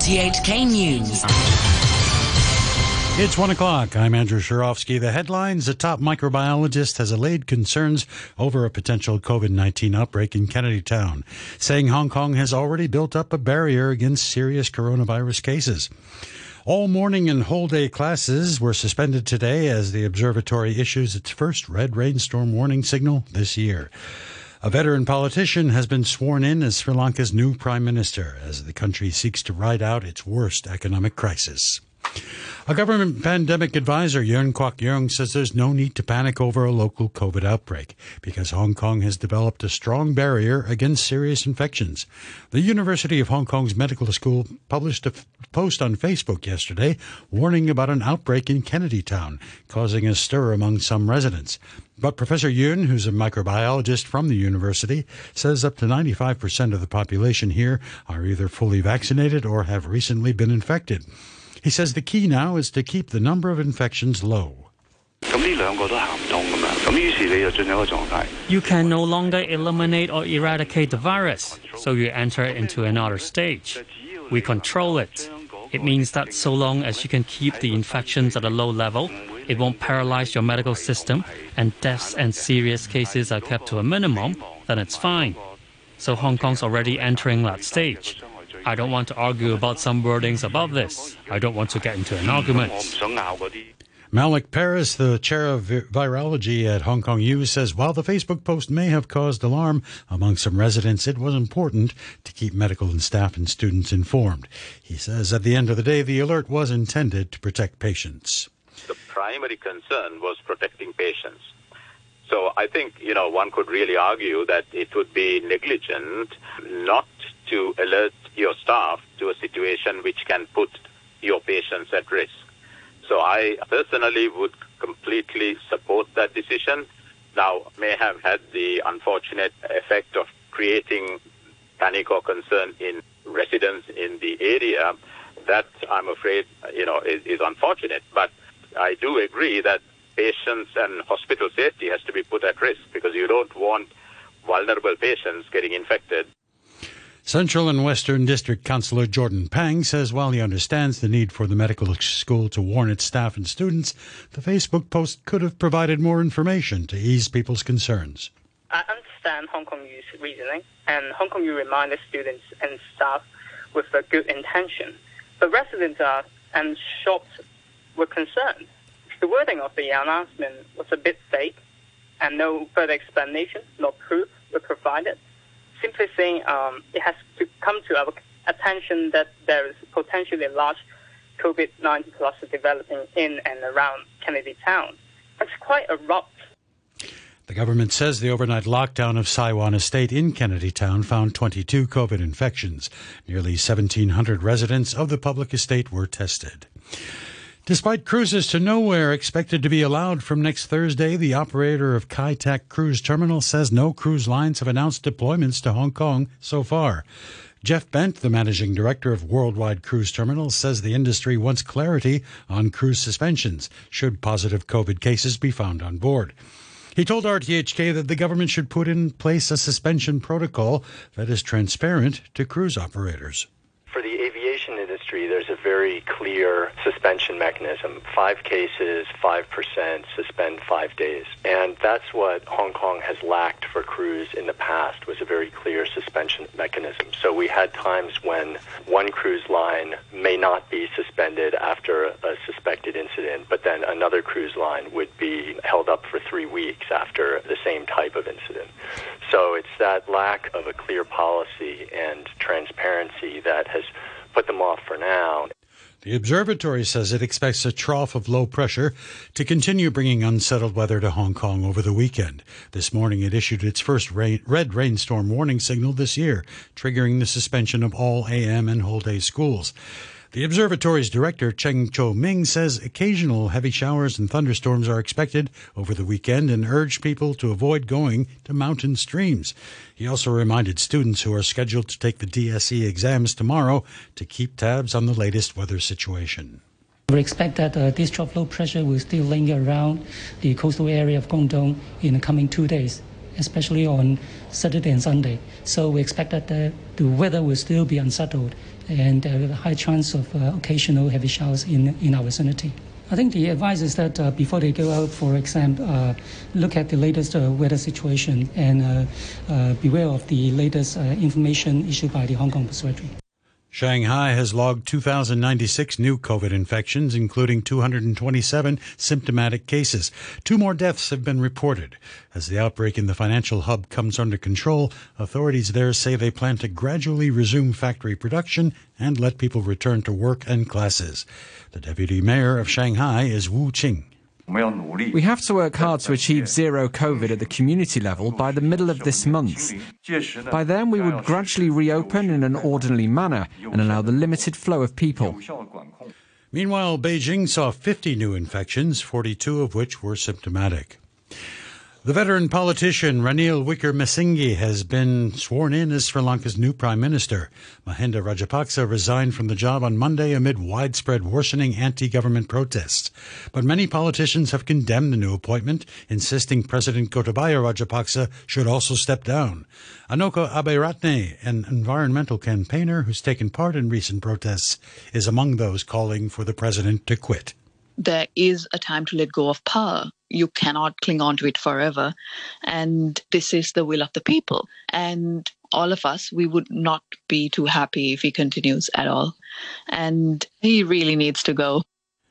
RTHK News. It's one o'clock. I'm Andrew Shirovsky. The headlines A top microbiologist has allayed concerns over a potential COVID 19 outbreak in Kennedy Town, saying Hong Kong has already built up a barrier against serious coronavirus cases. All morning and whole day classes were suspended today as the observatory issues its first red rainstorm warning signal this year. A veteran politician has been sworn in as Sri Lanka's new prime minister as the country seeks to ride out its worst economic crisis. A government pandemic advisor, Yuen Kwok Yung, says there's no need to panic over a local COVID outbreak because Hong Kong has developed a strong barrier against serious infections. The University of Hong Kong's medical school published a post on Facebook yesterday warning about an outbreak in Kennedy Town, causing a stir among some residents. But Professor Yuen, who's a microbiologist from the university, says up to 95% of the population here are either fully vaccinated or have recently been infected. He says the key now is to keep the number of infections low. You can no longer eliminate or eradicate the virus, so you enter into another stage. We control it. It means that so long as you can keep the infections at a low level, it won't paralyze your medical system, and deaths and serious cases are kept to a minimum, then it's fine. So Hong Kong's already entering that stage. I don't want to argue about some wordings above this. I don't want to get into an argument. Malik Peiris, the chair of virology at Hong Kong U, says while the Facebook post may have caused alarm among some residents, it was important to keep medical and staff and students informed. He says at the end of the day, the alert was intended to protect patients. The primary concern was protecting patients. So I think, you know, one could really argue that it would be negligent not to alert your staff to a situation which can put your patients at risk. So I personally would completely support that decision. Now, may have had the unfortunate effect of creating panic or concern in residents in the area. That I'm afraid, you know, is, is unfortunate. But I do agree that patients and hospital safety has to be put at risk because you don't want vulnerable patients getting infected. Central and Western District Councillor Jordan Pang says while he understands the need for the medical school to warn its staff and students, the Facebook post could have provided more information to ease people's concerns. I understand Hong Kong U's reasoning, and Hong Kong U reminded students and staff with a good intention. But residents are and shops were concerned. The wording of the announcement was a bit vague, and no further explanation nor proof were provided simply saying um, it has to come to our attention that there is potentially a large COVID-19 cluster developing in and around Kennedy Town. It's quite a abrupt. The government says the overnight lockdown of Sai Wan Estate in Kennedy Town found 22 COVID infections. Nearly 1,700 residents of the public estate were tested. Despite cruises to nowhere expected to be allowed from next Thursday, the operator of Kai Tak Cruise Terminal says no cruise lines have announced deployments to Hong Kong so far. Jeff Bent, the managing director of Worldwide Cruise Terminals, says the industry wants clarity on cruise suspensions should positive COVID cases be found on board. He told RTHK that the government should put in place a suspension protocol that is transparent to cruise operators industry, there's a very clear suspension mechanism. Five cases, 5%, suspend five days. And that's what Hong Kong has lacked for cruise in the past was a very clear suspension mechanism. So we had times when one cruise line may not be suspended after a suspected incident, but then another cruise line would be held up for three weeks after the same type of incident. So it's that lack of a clear policy and transparency that has put them off for now. The observatory says it expects a trough of low pressure to continue bringing unsettled weather to Hong Kong over the weekend. This morning it issued its first rain, red rainstorm warning signal this year, triggering the suspension of all AM and whole day schools. The observatory's director, Cheng Cho Ming, says occasional heavy showers and thunderstorms are expected over the weekend and urged people to avoid going to mountain streams. He also reminded students who are scheduled to take the DSE exams tomorrow to keep tabs on the latest weather situation. We expect that uh, this low pressure will still linger around the coastal area of Guangdong in the coming two days. Especially on Saturday and Sunday. So we expect that the, the weather will still be unsettled and uh, a high chance of uh, occasional heavy showers in, in our vicinity. I think the advice is that uh, before they go out for exam, uh, look at the latest uh, weather situation and uh, uh, beware of the latest uh, information issued by the Hong Kong Observatory. Shanghai has logged 2,096 new COVID infections, including 227 symptomatic cases. Two more deaths have been reported. As the outbreak in the financial hub comes under control, authorities there say they plan to gradually resume factory production and let people return to work and classes. The deputy mayor of Shanghai is Wu Qing. We have to work hard to achieve zero COVID at the community level by the middle of this month. By then, we would gradually reopen in an orderly manner and allow the limited flow of people. Meanwhile, Beijing saw 50 new infections, 42 of which were symptomatic. The veteran politician Ranil Wickremesinghe has been sworn in as Sri Lanka's new prime minister. Mahinda Rajapaksa resigned from the job on Monday amid widespread worsening anti-government protests. But many politicians have condemned the new appointment, insisting President Gotabaya Rajapaksa should also step down. Anoko Aberatne, an environmental campaigner who's taken part in recent protests, is among those calling for the president to quit there is a time to let go of power. You cannot cling on to it forever. And this is the will of the people. And all of us, we would not be too happy if he continues at all. And he really needs to go.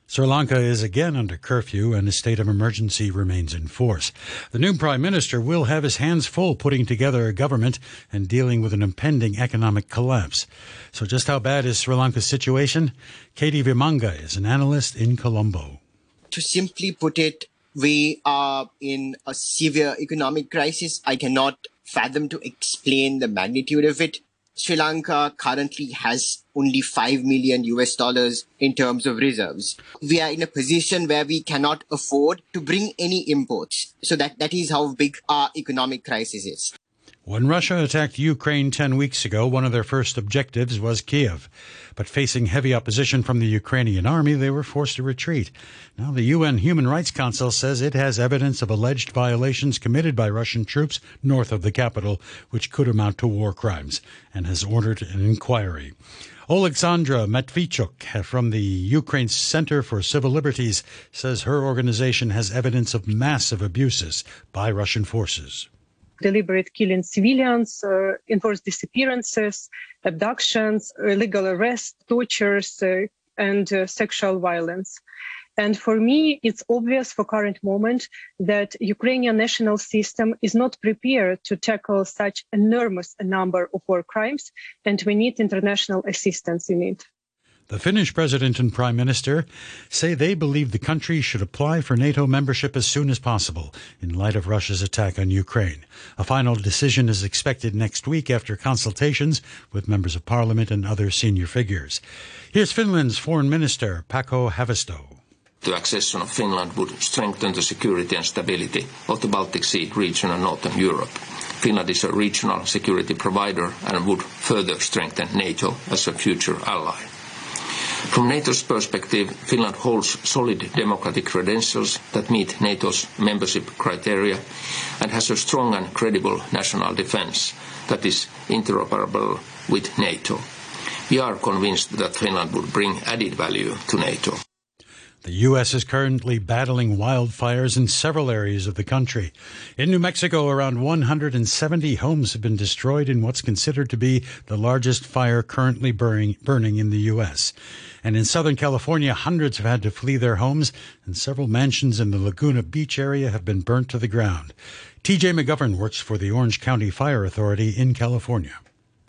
Sri Lanka is again under curfew and a state of emergency remains in force. The new prime minister will have his hands full putting together a government and dealing with an impending economic collapse. So just how bad is Sri Lanka's situation? Katie Vimanga is an analyst in Colombo. To simply put it, we are in a severe economic crisis. I cannot fathom to explain the magnitude of it. Sri Lanka currently has only 5 million US dollars in terms of reserves. We are in a position where we cannot afford to bring any imports. So that, that is how big our economic crisis is. When Russia attacked Ukraine 10 weeks ago, one of their first objectives was Kiev. But facing heavy opposition from the Ukrainian army, they were forced to retreat. Now, the UN Human Rights Council says it has evidence of alleged violations committed by Russian troops north of the capital, which could amount to war crimes, and has ordered an inquiry. Alexandra Matvichuk from the Ukraine Center for Civil Liberties says her organization has evidence of massive abuses by Russian forces deliberate killing civilians, uh, enforced disappearances, abductions, illegal arrests, tortures, uh, and uh, sexual violence. And for me, it's obvious for current moment that Ukrainian national system is not prepared to tackle such enormous number of war crimes, and we need international assistance in it. The Finnish president and prime minister say they believe the country should apply for NATO membership as soon as possible in light of Russia's attack on Ukraine. A final decision is expected next week after consultations with members of parliament and other senior figures. Here's Finland's foreign minister, Pekka Haavisto. The accession of Finland would strengthen the security and stability of the Baltic Sea region and Northern Europe. Finland is a regional security provider and would further strengthen NATO as a future ally. From NATO's perspective, Finland holds solid democratic credentials that meet NATO's membership criteria and has a strong and credible national defense that is interoperable with NATO. We are convinced that Finland would bring added value to NATO. The U.S. is currently battling wildfires in several areas of the country. In New Mexico, around 170 homes have been destroyed in what's considered to be the largest fire currently burning, burning in the U.S. And in Southern California, hundreds have had to flee their homes, and several mansions in the Laguna Beach area have been burnt to the ground. TJ McGovern works for the Orange County Fire Authority in California.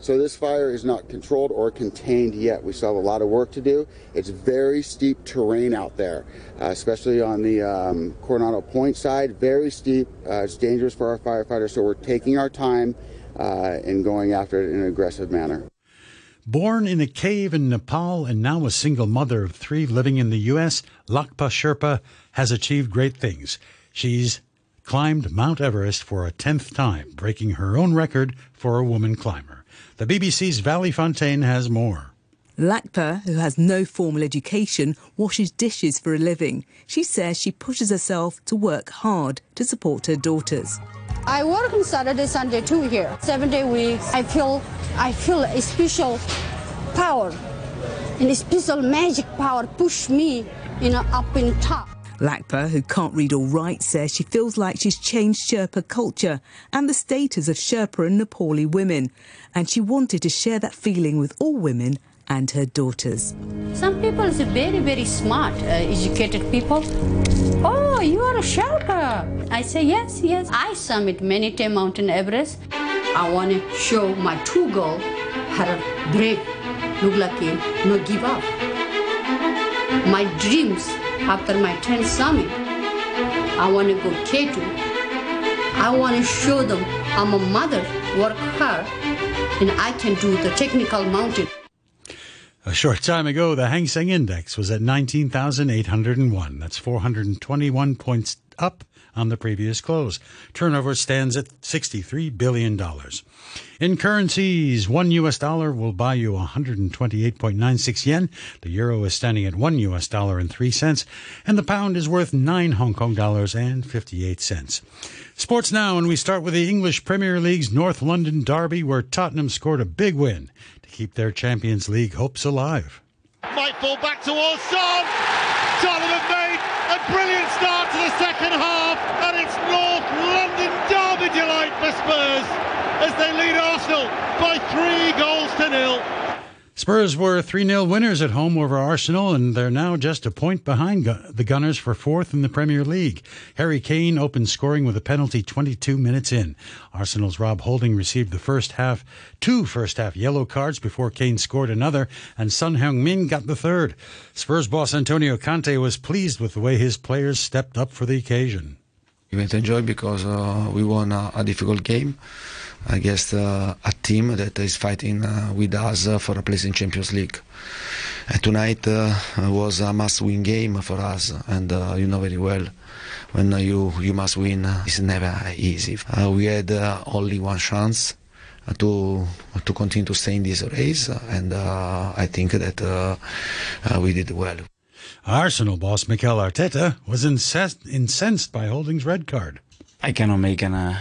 So this fire is not controlled or contained yet. We still have a lot of work to do. It's very steep terrain out there, uh, especially on the um, Coronado Point side. Very steep. Uh, it's dangerous for our firefighters. So we're taking our time uh, and going after it in an aggressive manner. Born in a cave in Nepal and now a single mother of three living in the U.S., Lhakpa Sherpa has achieved great things. She's climbed Mount Everest for a tenth time, breaking her own record for a woman climber. The BBC's Valley Fontaine has more. Lhakpa, who has no formal education, washes dishes for a living. She says she pushes herself to work hard to support her daughters. I work on Saturday, Sunday too here. Seven day weeks. I feel I feel a special power and a special magic power push me, you know, up in top. Lhakpa, who can't read or write, says she feels like she's changed Sherpa culture and the status of Sherpa and Nepali women. And she wanted to share that feeling with all women and her daughters. Some people is very, very smart, uh, educated people. Oh, you are a Sherpa. I say, yes, yes. I summit many time Mountain Everest. I want to show my two girls her brave, look like no give up. My dreams after my 10th summit. I want to go K2. I want to show them I'm a mother, work hard, and I can do the technical mountain. A short time ago, the Hang Seng Index was at 19,801. That's 421 points up on the previous close. Turnover stands at $63 billion. In currencies, one US dollar will buy you 128.96 yen. The euro is standing at one US dollar and three cents, and the pound is worth nine Hong Kong dollars and 58 cents. Sports now, and we start with the English Premier League's North London derby, where Tottenham scored a big win to keep their Champions League hopes alive. Might fall back towards Son. Tottenham have made a brilliant start to the second half, and it's North London derby Spurs as they lead Arsenal by three goals to nil. Spurs were 3 0 winners at home over Arsenal, and they're now just a point behind the Gunners for fourth in the Premier League. Harry Kane opened scoring with a penalty 22 minutes in. Arsenal's Rob Holding received the first half, two first half yellow cards before Kane scored another, and Son Heung-min got the third. Spurs boss Antonio Conte was pleased with the way his players stepped up for the occasion. To enjoy because uh, we won a, a difficult game against uh, a team that is fighting uh, with us uh, for a place in Champions League. tonight was a must-win game for us, and you know very well when you you must win, it's never easy. we had only one chance to to continue to stay in this race, and uh, I think that uh, uh, we did well. Arsenal boss Mikel Arteta was incensed, by Holding's red card. I cannot make an uh,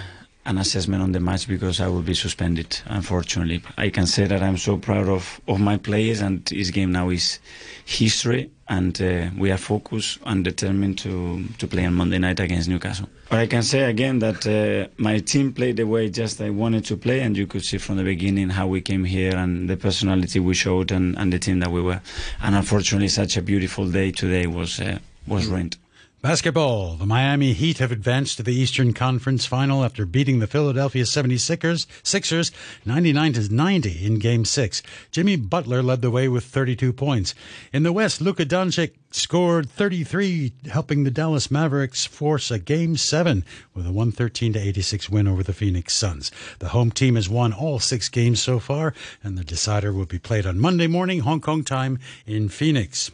an assessment on the match because I will be suspended, unfortunately. I can say that I'm so proud of, of my players and this game now is history and uh, we are focused and determined to, to play on Monday night against Newcastle. But I can say again that uh, my team played the way just I wanted to play and you could see from the beginning how we came here and the personality we showed and, and the team that we were. And unfortunately such a beautiful day today was, uh, was ruined. Basketball. The Miami Heat have advanced to the Eastern Conference Final after beating the Philadelphia 76ers Sixers 99 to 90 in Game 6. Jimmy Butler led the way with 32 points. In the West, Luka Doncic scored 33, helping the Dallas Mavericks force a Game 7 with a 113 to 86 win over the Phoenix Suns. The home team has won all 6 games so far, and the decider will be played on Monday morning Hong Kong time in Phoenix.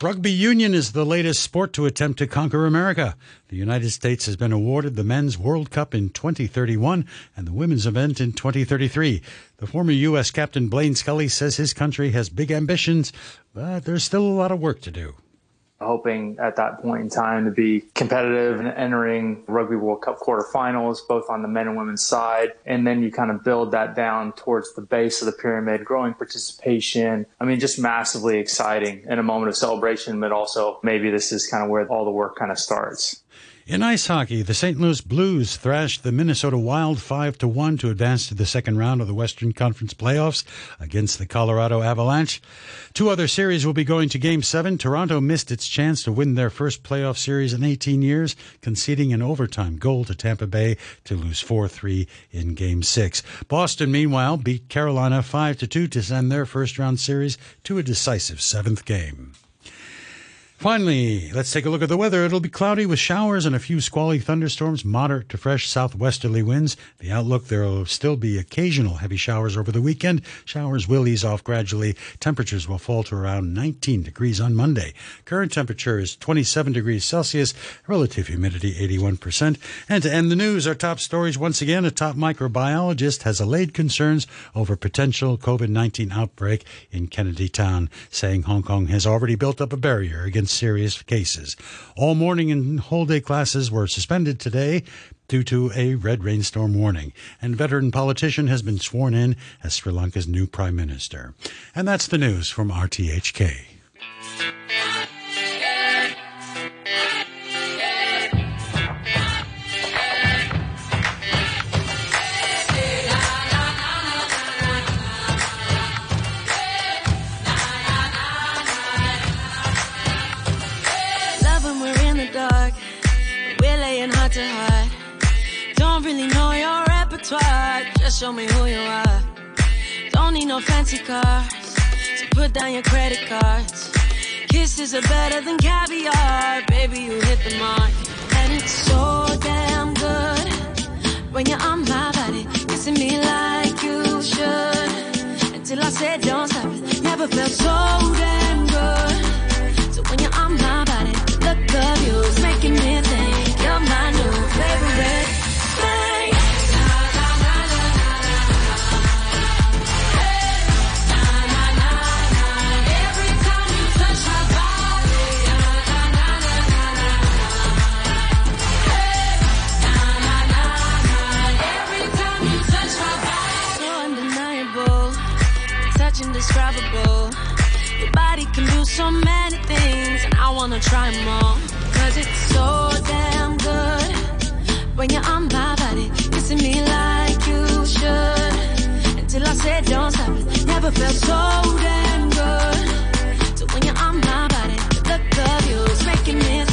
Rugby union is the latest sport to attempt to conquer America. The United States has been awarded the Men's World Cup in 2031 and the Women's event in 2033. The former U.S. Captain Blaine Scully says his country has big ambitions, but there's still a lot of work to do hoping at that point in time to be competitive and entering Rugby World Cup quarterfinals, both on the men and women's side. And then you kind of build that down towards the base of the pyramid, growing participation. I mean, just massively exciting and a moment of celebration, but also maybe this is kind of where all the work kind of starts. In ice hockey, the St. Louis Blues thrashed the Minnesota Wild 5 to 1 to advance to the second round of the Western Conference playoffs against the Colorado Avalanche. Two other series will be going to game 7. Toronto missed its chance to win their first playoff series in 18 years, conceding an overtime goal to Tampa Bay to lose 4-3 in game 6. Boston meanwhile beat Carolina 5 to 2 to send their first round series to a decisive 7th game. Finally, let's take a look at the weather. It'll be cloudy with showers and a few squally thunderstorms, moderate to fresh southwesterly winds. The outlook, there will still be occasional heavy showers over the weekend. Showers will ease off gradually. Temperatures will fall to around 19 degrees on Monday. Current temperature is 27 degrees Celsius, relative humidity 81%. And to end the news, our top stories once again, a top microbiologist has allayed concerns over potential COVID-19 outbreak in Kennedy Town, saying Hong Kong has already built up a barrier against serious cases. All morning and whole day classes were suspended today due to a red rainstorm warning. And veteran politician has been sworn in as Sri Lanka's new prime minister. And that's the news from RTHK. Show me who you are. Don't need no fancy cars. So put down your credit cards. Kisses are better than caviar. Baby, you hit the mark. And it's so damn good when you're on my body. Kissing me like you should. Until I said don't stop it. Never felt so damn good. So when you're on my body, the look of you is making me think you're my new favorite. Indescribable. Your body can do so many things, and I wanna try all. Cause it's so damn good when you're on my body, kissing me like you should. Until I said don't stop it, never felt so damn good. So when you're on my body, the look of you is making me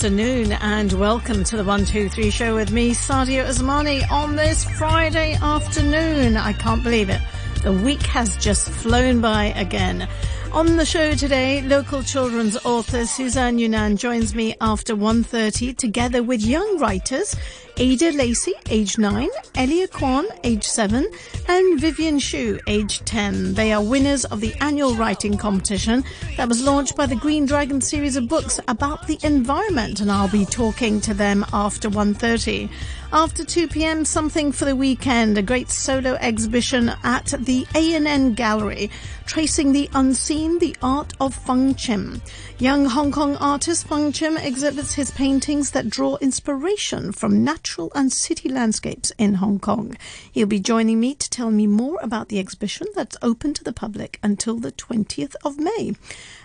afternoon and welcome to the 123 show with me, Sadia Usmani, on this Friday afternoon. I can't believe it. The week has just flown by again. On the show today, local children's author Suzanne Yunan joins me after 1.30 together with young writers Ada Lacey, age 9, Elia Kwan, age 7, and Vivian Shu, age 10. They are winners of the annual writing competition that was launched by the Green Dragon series of books about the environment, and I'll be talking to them after 1.30. After 2 p.m., something for the weekend, a great solo exhibition at the ANN Gallery, tracing the unseen, the art of Feng Chim. Young Hong Kong artist Feng Chim exhibits his paintings that draw inspiration from natural and city landscapes in Hong Kong. He'll be joining me to tell me more about the exhibition that's open to the public until the 20th of May.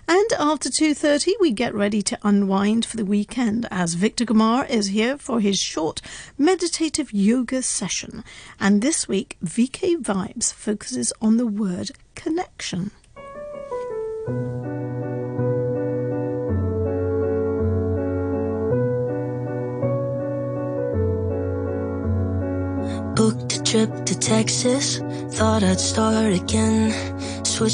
And after 2.30, we get ready to unwind for the weekend as Victor Kumar is here for his short meditative yoga session. And this week, VK Vibes focuses on the word connection. Booked a trip to Texas, thought I'd start again. Switch